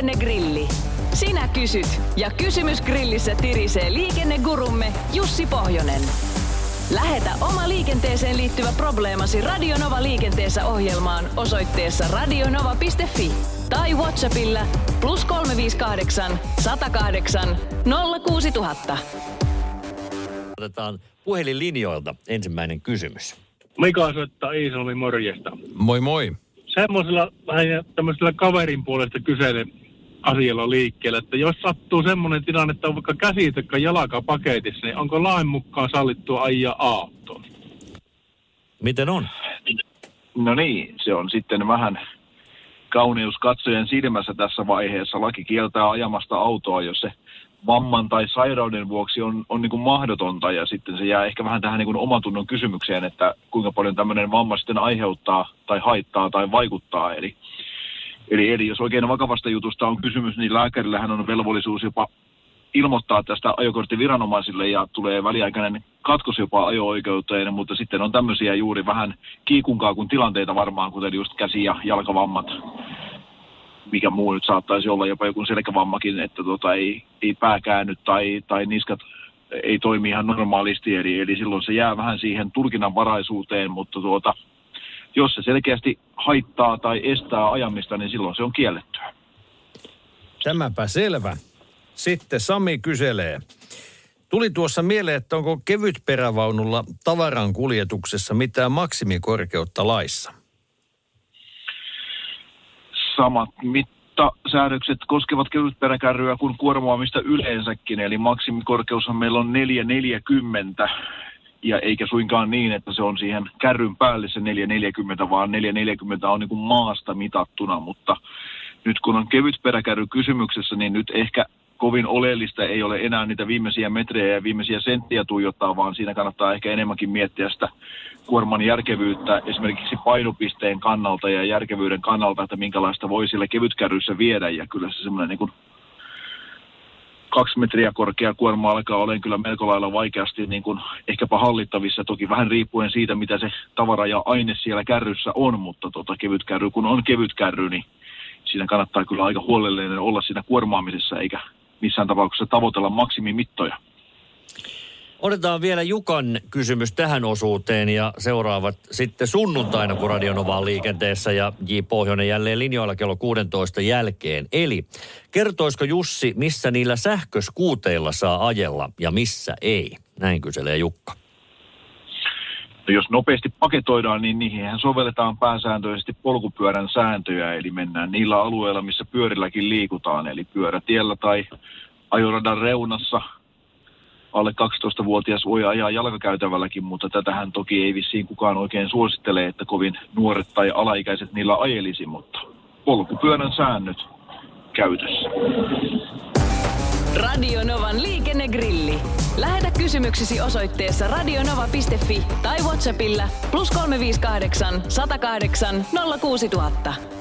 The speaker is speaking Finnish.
Liikennegrilli. Sinä kysyt ja kysymys grillissä tirisee liikennegurumme Jussi Pohjonen. Lähetä oma liikenteeseen liittyvä probleemasi Radionova liikenteessä ohjelmaan osoitteessa radionova.fi tai Whatsappilla plus 358 108 06000. Otetaan puhelinlinjoilta ensimmäinen kysymys. Mika soittaa Iisalmi morjesta. Moi moi. Semmoisella vähän tämmöisellä kaverin puolesta kyselen asialla liikkeelle, että jos sattuu semmoinen tilanne, että on vaikka käsi tai jalka paketissa, niin onko lain mukaan sallittua ajaa autoon? Miten on? No niin, se on sitten vähän kauneus katsojen silmässä tässä vaiheessa. Laki kieltää ajamasta autoa, jos se vamman tai sairauden vuoksi on, on niin kuin mahdotonta ja sitten se jää ehkä vähän tähän niin kuin omatunnon kysymykseen, että kuinka paljon tämmöinen vamma sitten aiheuttaa tai haittaa tai vaikuttaa. Eli, eli, eli jos oikein vakavasta jutusta on kysymys, niin lääkärillähän on velvollisuus jopa ilmoittaa tästä ajokorttiviranomaisille ja tulee väliaikainen katkos jopa ajo-oikeuteen, mutta sitten on tämmöisiä juuri vähän kiikunkaa kuin tilanteita varmaan, kuten just käsi- ja jalkavammat mikä muu nyt saattaisi olla, jopa joku selkävammakin, että tota, ei, ei pää käänny tai, tai niskat ei toimi ihan normaalisti, eli, eli silloin se jää vähän siihen tulkinnanvaraisuuteen, mutta tuota, jos se selkeästi haittaa tai estää ajamista, niin silloin se on kiellettyä. Tämäpä selvä. Sitten Sami kyselee. Tuli tuossa mieleen, että onko kevyt perävaunulla tavaran kuljetuksessa mitään maksimikorkeutta laissa? samat mittasäädökset koskevat kevytperäkärryä kuin kuormaamista yleensäkin, eli maksimikorkeushan meillä on 440 ja eikä suinkaan niin, että se on siihen kärryn päälle se 440, vaan 440 on niin kuin maasta mitattuna, mutta nyt kun on kevyt peräkärry kysymyksessä, niin nyt ehkä kovin oleellista ei ole enää niitä viimeisiä metrejä ja viimeisiä senttiä tuijottaa, vaan siinä kannattaa ehkä enemmänkin miettiä sitä kuorman järkevyyttä esimerkiksi painopisteen kannalta ja järkevyyden kannalta, että minkälaista voi sillä kevytkärryssä viedä. Ja kyllä se semmoinen niin kaksi metriä korkea kuorma alkaa olemaan kyllä melko lailla vaikeasti niin kuin ehkäpä hallittavissa, toki vähän riippuen siitä, mitä se tavara ja aine siellä kärryssä on, mutta tota, kevyt kärry, kun on kevyt kärry, niin siinä kannattaa kyllä aika huolellinen olla siinä kuormaamisessa, eikä missään tapauksessa tavoitella maksimimittoja. Otetaan vielä Jukan kysymys tähän osuuteen ja seuraavat sitten sunnuntaina, kun Radionova on liikenteessä ja J. Pohjonen jälleen linjoilla kello 16 jälkeen. Eli kertoisiko Jussi, missä niillä sähköskuuteilla saa ajella ja missä ei? Näin kyselee Jukka. No jos nopeasti paketoidaan, niin niihin sovelletaan pääsääntöisesti polkupyörän sääntöjä, eli mennään niillä alueilla, missä pyörilläkin liikutaan, eli pyörätiellä tai ajoradan reunassa – alle 12-vuotias voi ajaa jalkakäytävälläkin, mutta tätähän toki ei vissiin kukaan oikein suosittele, että kovin nuoret tai alaikäiset niillä ajelisi, mutta polkupyörän säännöt käytössä. Radionovan liikennegrilli. Lähetä kysymyksesi osoitteessa radionova.fi tai Whatsappilla plus 358 108 06000.